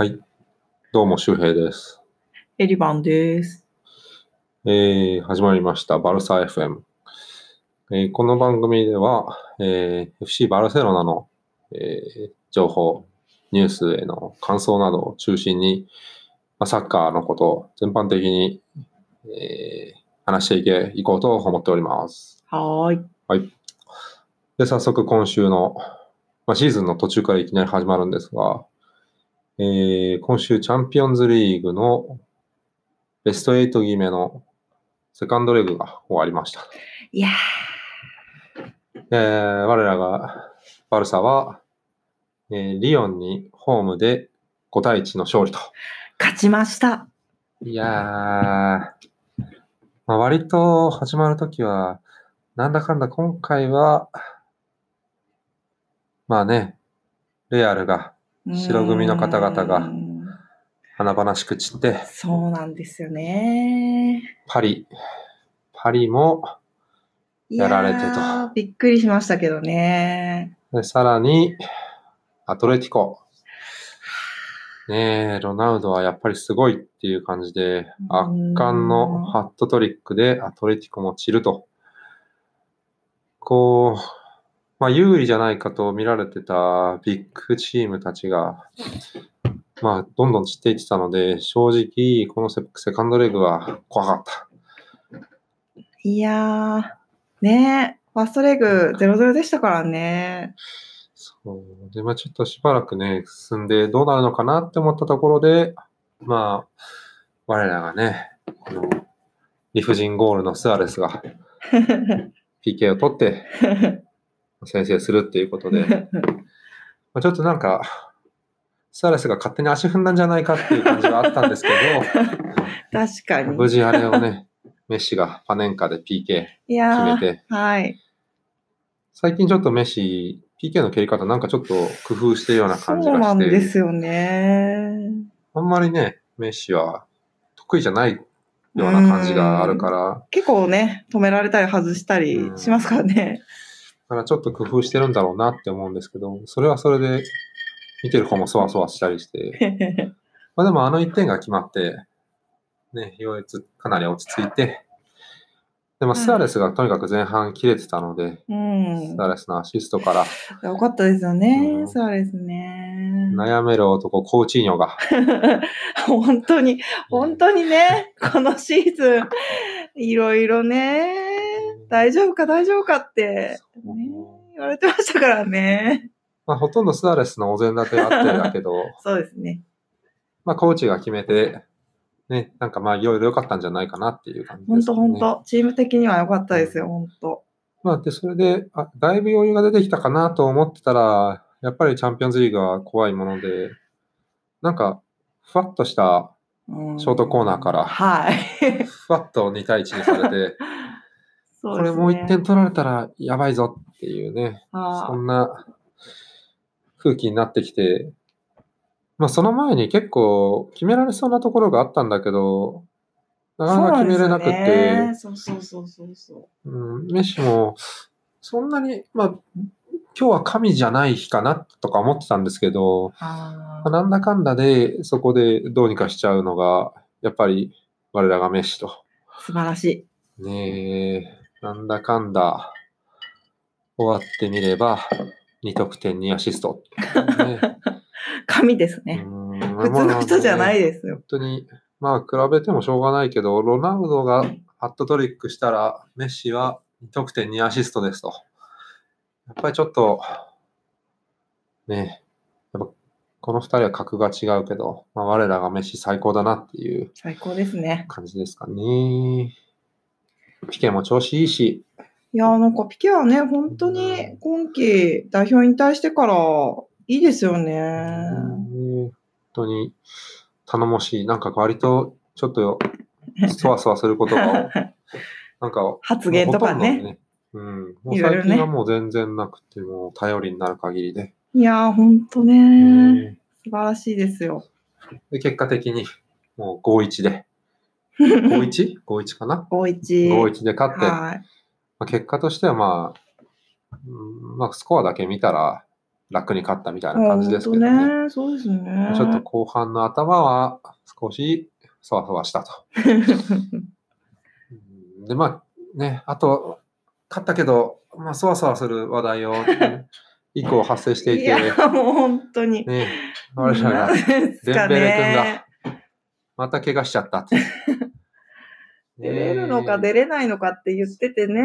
はい。どうも、周平です。エリバンです。えー、始まりました、バルサ FM。えーこの番組では、えー FC バルセロナの、えー情報、ニュースへの感想などを中心に、まあ、サッカーのことを全般的に、えー話していけいこうと思っております。はーい。はい。で、早速今週の、まあ、シーズンの途中からいきなり始まるんですが、えー今週チャンピオンズリーグのベスト8決めのセカンドレグが終わりました。いやえー我らがバルサは、えーリヨンにホームで5対1の勝利と。ー、勝ちました。いやー、まあ、割と始まるときは、なんだかんだ今回は、まあね、レアルが白組の方々が華々しく散って、そうなんですよね。パリ、パリも、やられてとびっくりしましたけどね。でさらに、アトレティコ。ねえ、ロナウドはやっぱりすごいっていう感じで、圧巻のハットトリックでアトレティコも散ると。こう、まあ有利じゃないかと見られてたビッグチームたちが、まあどんどん散っていってたので、正直このセセカンドレグは怖かった。いやー、ねファーストレグ0-0でしたからね。そう。で、まあちょっとしばらくね、進んでどうなるのかなって思ったところで、まあ、我らがね、この理不尽ゴールのスアレスが PK を取って 先制するっていうことで、まあ、ちょっとなんか、スアレスが勝手に足踏んだんじゃないかっていう感じがあったんですけ 確かど、に。無事あれをね、メッシがパネンカで PK い決めて、はい。最近ちょっとメッシ、PK の蹴り方なんかちょっと工夫してるような感じそうなんがして、ですよね。あんまりね、メッシは得意じゃないような感じがあるから、結構ね、止められたり外したりしますからね。だからちょっと工夫してるんだろうなって思うんですけど、それはそれで見てる方もそわそわしたりして、まあでもあの1点が決まって、ね、ようやくかなり落ち着いて、でもスアレスがとにかく前半切れてたので、うんス。アレスのアシストからよかったですよね。うんそうですね。悩める男コーチーニョが、本当に、本当にね、このシーズン、いろいろね、大丈夫か大丈夫かって、ね、言われてましたからね。まあほとんどスアレスのお膳立てあってだけど、そうですね。まあコーチが決めて、ね、なんかまあいろいろ良かったんじゃないかなっていう感じで本すかね。当本当チーム的には良かったですよ、本当まあ、で、それで、あ、だいぶ余裕が出てきたかなと思ってたら、やっぱりチャンピオンズリーグは怖いもので、なんか、ふわっとした、うんショートコーナーからはい。ふわっと2対1にされて、そうこれもう1点取られたらやばいぞっていうね、あそんな空気になってきて、まあその前に結構決められそうなところがあったんだけど、なかなか決めれなくて、そうそうそうそうそう。う。ん、メッシも、そんなに、まあ、今日は神じゃない日かなとか思ってたんですけど、あまあなんだかんだでそこでどうにかしちゃうのが、やっぱり我らがメッシと。ー素晴らしい。ねえ、なんだかんだ終わってみれば、2得点2アシスト。ね 神ですね。うん普通の人じゃないですよ。本当に、まあ、比べてもしょうがないけど、ロナウドがハットトリックしたら、メッシは2得点2アシストですと。やっぱりちょっと、ね、やっぱこの2人は格が違うけど、まあ、我らがメッシ最高だなっていう最高ですね。感じですかね。ピケも調子いいし、いやーなんかピケはね、本当に今季代表引退してからいいですよね。本当に頼もしい。なんか割とちょっと そわそわすることが、なんか発言とかね。もうほとんどね。うん。もう最近はもう全然なくて、もう頼りになる限りで。いやー本当ね、ね素晴らしいですよ。で、結果的に、もう5-1で。5-1?5-1 かな？5-1。?5-1 で勝って、はい。まあ、結果としてはまあ、うんまあ、スコアだけ見たら、楽に勝ったみたいな感じですけどね。ね。そうですね。ちょっと後半の頭は少しそわそわしたと。う んで、まあね、あと、勝ったけど、まあ、そわそわする話題を 以降発生していて、いや、もう本当に。ね、我らがデンベレね。君がまた怪我しちゃったって。出れるのかね出れないのかって言っててね。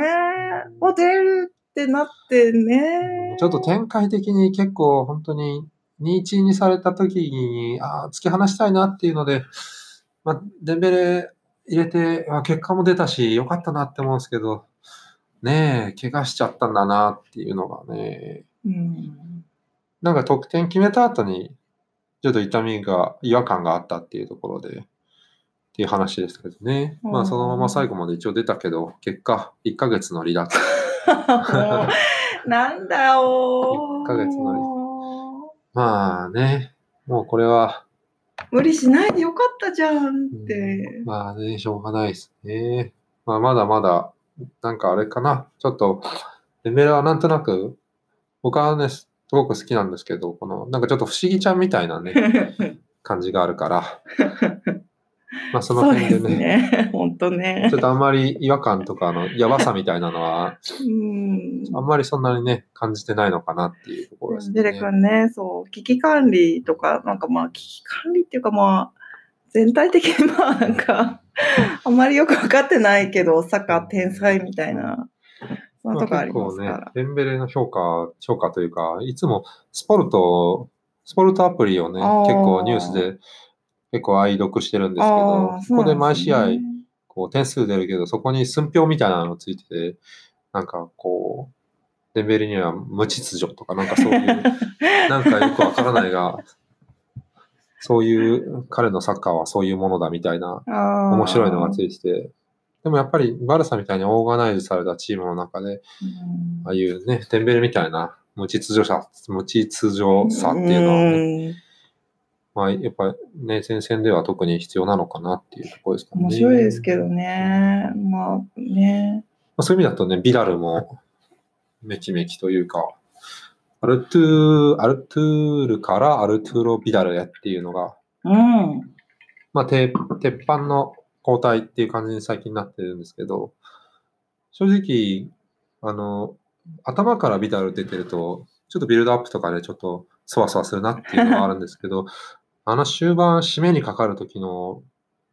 お、出れるってなってね。ちょっと展開的に結構本当に2-1にされた時に、ああ、突き放したいなっていうので、まあ、デンベレ入れて、あ結果も出たし、良かったなって思うんですけど、ねえ、怪我しちゃったんだなっていうのがね、うん。なんか得点決めた後に、ちょっと痛みが、違和感があったっていうところで、っていう話ですけどね。まあそのまま最後まで一応出たけど、結果、1ヶ月の離脱。なんだよ一ヶ月のまあね、もうこれは、無理しないでよかったじゃんって。まあね、しょうがないですね。まあまだまだ、なんかあれかな。ちょっと、レベルはなんとなく、僕はね、すごく好きなんですけど、この、なんかちょっと不思議ちゃんみたいなね、感じがあるから、まあその辺ですね、ね。本当ねちょ。っとあんまり違和感とか、あの、やばさみたいなのは、うん。あんまりそんなにね、感じてないのかなっていうところですね。デレ君ね、そう、危機管理とか、なんかまあ、危機管理っていうかまあ、全体的にまあなんか、あんまりよくわかってないけど、サッカー天才みたいな、そんなとこありますかまあ結構ねら。、デンベレの評価、評価というか、いつもスポルト、スポルトアプリをね、結構ニュースで結構愛読してるんですけど、あーそこで毎試合、こう点数出るけど、そこに寸評みたいなのがついてて、なんかこう、デンベレには無秩序とか、なんかそういう、なんかよくわからないが、そういう、彼のサッカーはそういうものだみたいな面白いのがついてて、でもやっぱりバルサみたいにオーガナイズされたチームの中で、うん。ああいうね、デンベレみたいな無秩序さ、無秩序さっていうのはね、うんまあやっぱね、前線では特に必要なのかなっていうところですかね。面白いですけどね。まあね。まあ、そういう意味だとね、ビダルもめきめきというか、アルトゥー、アルトゥールからアルトゥーロ・ビダルへっていうのが、うん。まあ、て鉄板の交代っていう感じに最近なってるんですけど、正直、あの、頭からビダル出てると、ちょっとビルドアップとかでちょっとそわそわするなっていうのはあるんですけど、あの終盤締めにかかる時の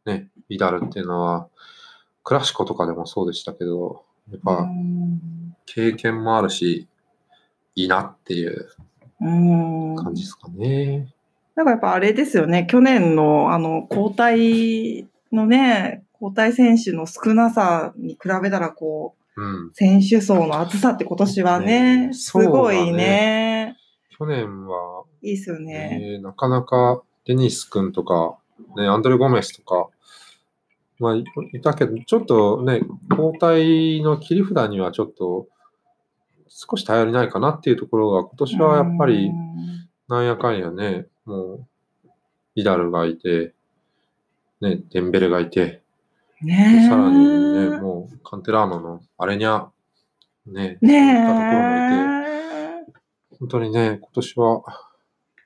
ね、ビダルっていうのは、クラシコとかでもそうでしたけど、やっぱ、うん経験もあるし、いいなっていううん。感じですかね。なんかやっぱあれですよね、去年のあの交代のね、交代選手の少なさに比べたら、こう、うん。選手層の厚さって今年はね、ねすごいね。去年はいいですよね。ね、なかなかデニス君とか、ね、アンドレ・ゴメスとか、まあ、いいたけど、ちょっとね、交代の切り札にはちょっと少し頼りないかなっていうところが、今年はやっぱりうんなんやかんやね、もう、ビダルがいて、ね、デンベレがいて、ねえさらにね、もうカンテラーノのアレニャ、ね、ねったところもいて、え。本当にね、今年は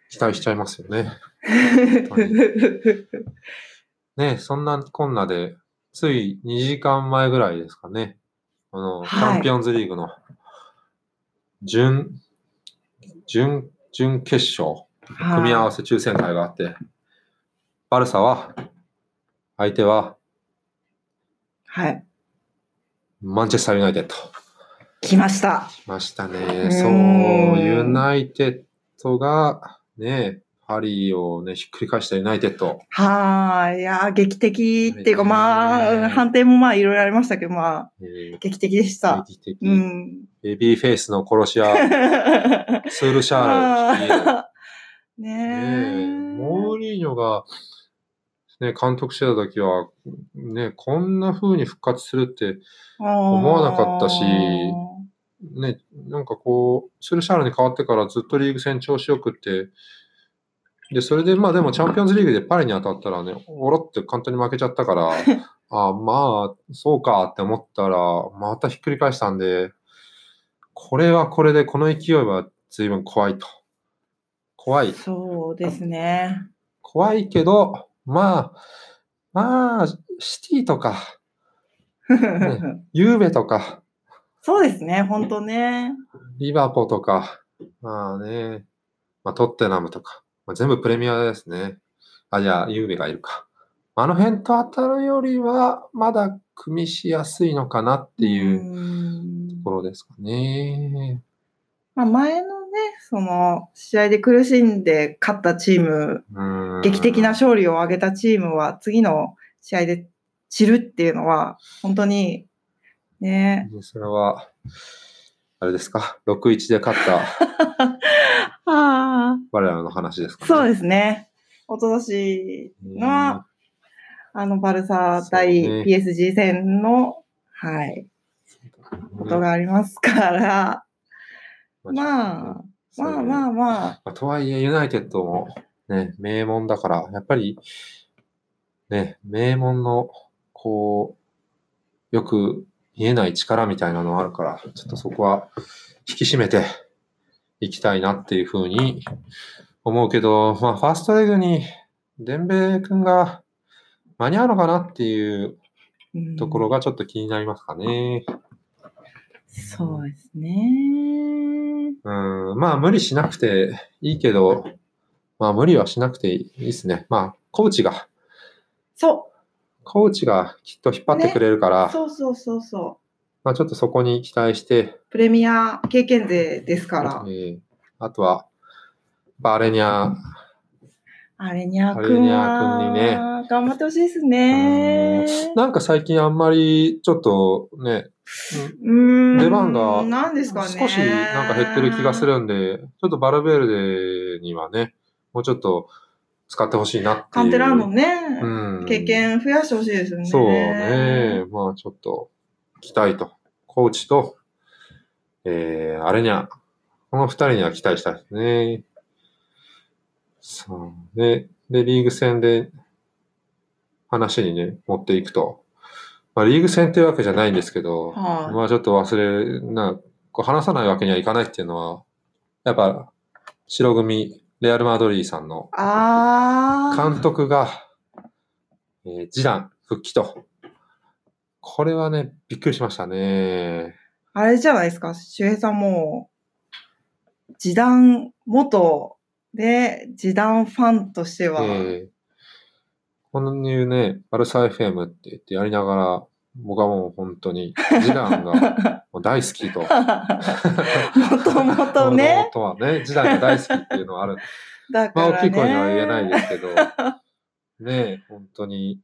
期待しちゃいますよね。ね、そんなこんなで、つい2時間前ぐらいですかね、あの、はいチャンピオンズリーグの準、準、準決勝、組み合わせ抽選会があって、バルサは、相手ははい。マンチェスターユナイテッド。来ました。来ましたうね。んそう、ユナイテッドが、ね、パリをね、ひっくり返したユナイテッド。はーい。いやー、劇的っていうか、ねまあ、判定もまあ、いろいろありましたけど、まあ、えー劇的でした。劇的うん。ベビーフェイスの殺し屋、スールシャールねねえ、え。モーリーニョが、ね、監督してた時は、ね、こんな風に復活するって、思わなかったしね、なんかこう、スールシャールに変わってからずっとリーグ戦調子よくって、で、それでまあでもチャンピオンズリーグでパリに当たったらね、おろって簡単に負けちゃったから、あまあ、そうかって思ったら、またひっくり返したんで、これはこれでこの勢いは随分怖いと。怖い。そうですね。怖いけど、まあ、まあ、シティとか、ユーベとか、そうですね、本当ね。リバポとか、まあね、まあ、トッテナムとか、まあ、全部プレミアですね。あ、じゃあ、ユーベがいるか。あの辺と当たるよりは、まだ組みしやすいのかなっていうところですかね。まあ、前のね、その、試合で苦しんで勝ったチーム、うん劇的な勝利を挙げたチームは、次の試合で散るっていうのは、本当に、ね。それは、あれですか ?6-1 で勝った ああ、我らの話ですかね。そうですね。おととしの、あの、バルサ対 PSG 戦の、はい、ことがありますから、まあ、まあまあまあ、まあ、とはいえ、ユナイテッドもね、名門だから、やっぱり、ね、名門の、こう、よく見えない力みたいなのあるから、ちょっとそこは引き締めていきたいなっていうふうに思うけど、まあ、ファーストレグにデンベ君が間に合うのかなっていううんところがちょっと気になりますかね。そうですね。うん、まあ無理しなくていいけど、まあ無理はしなくていいですね。まあコーチが、そコーチがきっと引っ張ってくれるから、う、そうそうそうそう。まあちょっとそこに期待して、プレミア経験勢ですからえ。ーあとは、バーレニャ、アレニャ君にね頑張ってほしいですね。なんか最近あんまりちょっとね、うーん。出番がなんですかね。少しなんか減ってる気がするんで、ちょっとバルベルデにはね、もうちょっと使ってほしいなっていう。カンテラーノね、うん経験増やしてほしいですよね。そうね。まあちょっと期待と。コーチと、えー、あれにゃ、この二人には期待したいですね。そう。で、で、リーグ戦で話にね、持っていくと。まあリーグ戦っていうわけじゃないんですけど、はいまあちょっと忘れ、な、こう話さないわけにはいかないっていうのは、やっぱ白組、レアル・マドリーさんの。監督が、えー、ジダン復帰と。これはね、びっくりしましたね。あれじゃないですか、周平さんも、時短元で、時短ファンとしては、えー、このいうね、バルサ FM って言ってやりながら、僕はもう本当に、ジダンが もう大好きと。もともとね、元々はね、ジダンが大好きっていうのはある。だまあからね。大きい声には言えないですけど、ね、本当に。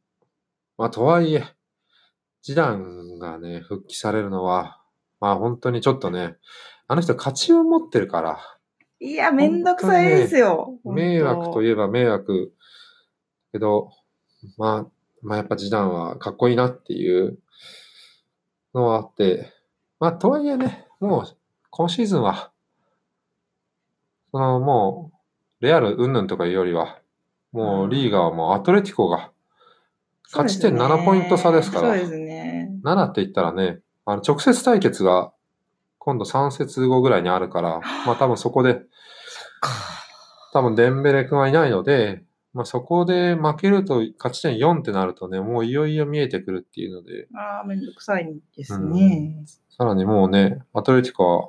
まあとはいえ、ジダンがね、復帰されるのは、まあ本当にちょっとね、あの人勝ちを持ってるから、いや、めんどくさいですよ。迷惑といいえば迷惑。けど、まあ、まあやっぱジダンはかっこいいなっていうのはあって、まあとはいえね、もう今シーズンは、そのもう、レアル云々とかいうよりは、もうリーガはもうアトレティコが、勝ち点7ポイント差ですから。そうですね。7って言ったらね、あの直接対決が今度3節後ぐらいにあるから、まあ多分そこで、多分デンベレ君はいないので、まあそこで負けると勝ち点4ってなるとね、もういよいよ見えてくるっていうので、ああ、めんどくさいですね。さらにもうね、アトレティコは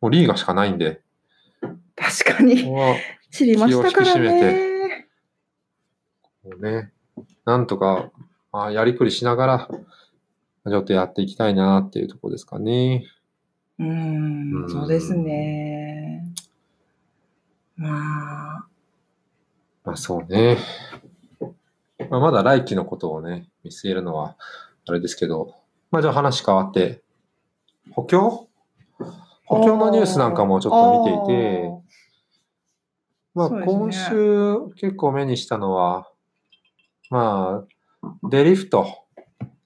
もうリーガしかないんで、確かに。知りましたからね。こうね、なんとか、まあ、やりくりしながら、ちょっとやっていきたいなっていうところですかね。うーんう、ん。そうですね。まあ、まあそうね。まあ、まだ来季のことをね、見据えるのはあれですけど、まあじゃあ話変わって、補強？補強のニュースなんかもちょっと見ていて、まあ今週結構目にしたのは、まあ、デリフト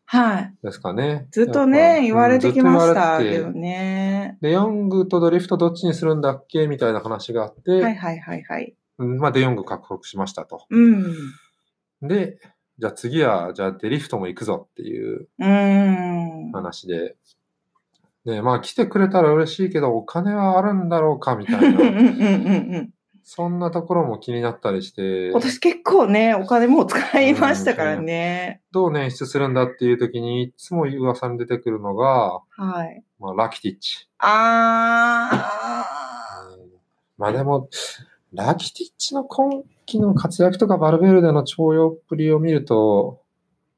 はい。ですかね。ずっとやね、ぱ言われてきましたけどね。デヨングとドリフトどっちにするんだっけみたいな話があって、はいはいはいはい。うんまあデヨング獲得しましたと。うん。で、じゃあ次は、じゃあデリフトも行くぞっていううーん。話で、ね、まあ来てくれたら嬉しいけど、お金はあるんだろうかみたいうんうんなうんうんそんなところも気になったりして、今年結構ね、お金もう使いましたからね。どう捻出するんだっていう時に、いつも噂に出てくるのが、はい。まあ、ラキティッチ。あまあでも、ラキティッチの今季の活躍とかバルベルデの徴用っぷりを見ると、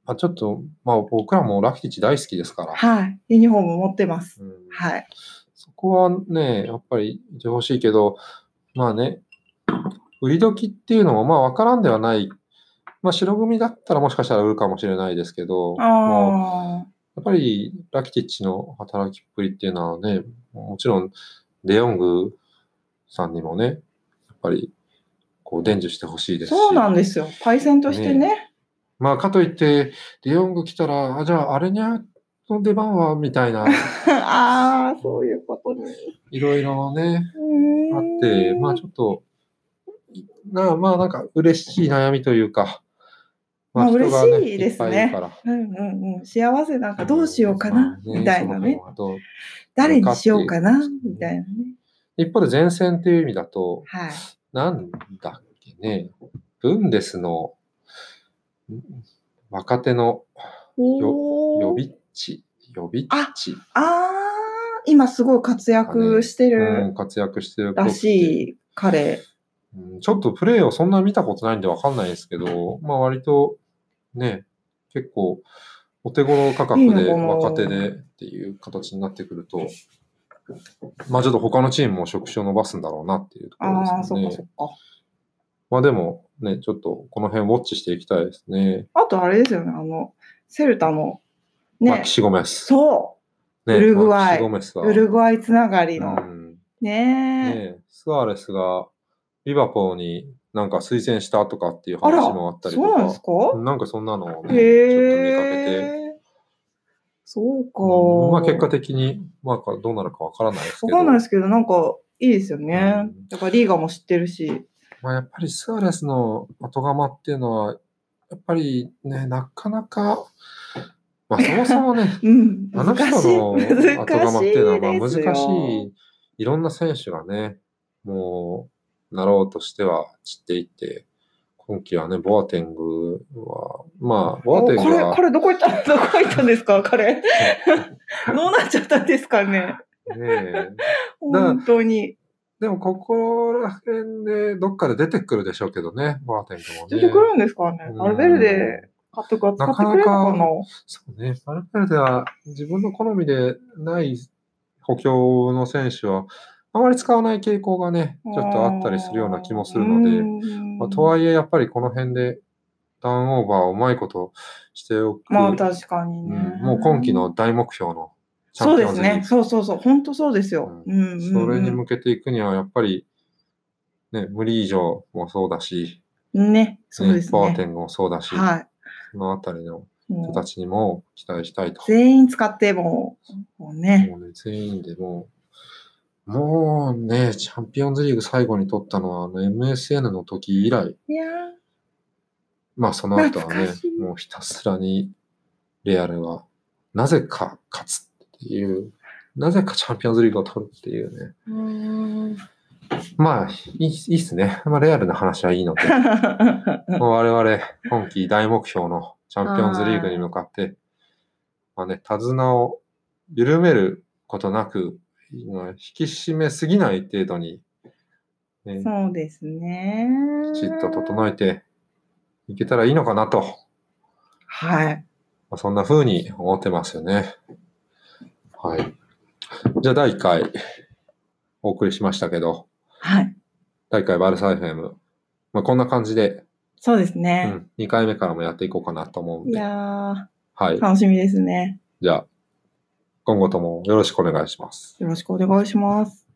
まあ、ちょっと、まあ僕らもラキティッチ大好きですからー。はい。ユニフォーム持ってます。うんはい。そこはね、やっぱりいてほしいけど、まあね、売り時っていうのもまあわからんではない。まあ白組だったらもしかしたら売るかもしれないですけど、もうあやっぱりラキティッチの働きっぷりっていうのはね、もちろんデヨングさんにもね、やっぱりこう伝授してほしいあ。ですし。そうなんですよ。パイセンとしてね。まあかといって、デヨング来たら、あじゃあアレニャの出番はみたいな、ああ、そういうことに。いろいろね、あって、まあちょっと、なまあなんか嬉しい悩みというか、まあ人が嬉しいですね。うんうんうん。幸せなんかどうしようかな、まあみたいなね。。誰にしようかなみたいなね。一方で前線っていう意味だと、はい。なんだっけね、ブンデスのん若手のおーヨビッチ、ヨビッチ、ああ、今すごい活躍してうるん、活躍してるらしい彼。うんちょっとプレーをそんな見たことないんでわかんないですけど、まあ割とね、結構お手頃価格で若手でっていう形になってくると、まあちょっと他のチームも職種を伸ばすんだろうなっていうところああ、ですよねそっかそっ。か。まあでもね、ちょっとこの辺ウォッチしていきたいですね。あとあれですよね、あの、セルタの、まあ、ねキ、シゴメス。そねウルグアイ。ウルグアイつながりの。うんねえ。ねスアレスがリバポーになんか推薦したとかっていう話もあったりとそうなんですか、かなんかそんなのをね、ちょっと見かけて。そうか。まあ結果的に、まあどうなるかわからないですけど、わかんないですけど、なんかいいですよね。うんやっぱリーガも知ってるし。まあやっぱりスアレスの後釜っていうのは、やっぱりね、なかなか、まあそもそもね、うん。あの人。の後釜っていうのはまあ難しい、いろんな選手がね、もう、なろうとしては散っていって、今季はね、ボアテングは、まあ、ボアテングお彼、は、彼どこ行った どこ行ったんですか彼。どうなっちゃったんですかね。ねえ、本当に。でもここら辺でどっかで出てくるでしょうけどね、ボアテングもね。出てくるんですかね。うん。アルベルデ監督は使ってくれるのかな。そうね、アルベルデは自分の好みでない補強の選手は、あまり使わない傾向がね、ちょっとあったりするような気もするので、でまあ、とはいえやっぱりこの辺でターンオーバーをうまいことしておく。まあ確かにうね。んもう今季の大目標のチャそうンピオンズリーグですね。そうそうそう。本当そうですよ。うんうんうんそれに向けていくにはやっぱり、ね、無理以上もそうだし、ね。そうですね。パワーテングもそうだし、はい。そのあたりの人たちにも期待したいと。全員使ってもう、もうね。もうね、全員でもう、もうね、チャンピオンズリーグ最後に取ったのは、あの MSN の時以来、いやまあその後はねもうひたすらにレアルは、なぜか勝つっていう、なぜかチャンピオンズリーグを取るっていうね。ーうまあ、いいいいっすね。まあレアルの話はいいので、もう我々今季大目標のチャンピオンズリーグに向かって、まあね、手綱を緩めることなく、まあ引き締めすぎない程度に、ね、そうですね。きちっと整えていけたらいいのかなと、まはい。あ、そんな風に思ってますよね。はい。じゃあ第1回お送りしましたけど、はい。第1回バルサ FM、まあ、こんな感じで、そうですうね。ん、2回目からもやっていこうかなと思うんで、いやはいー、。楽しみですね。じゃあ、今後ともよろしくお願いします。よろしくお願いします。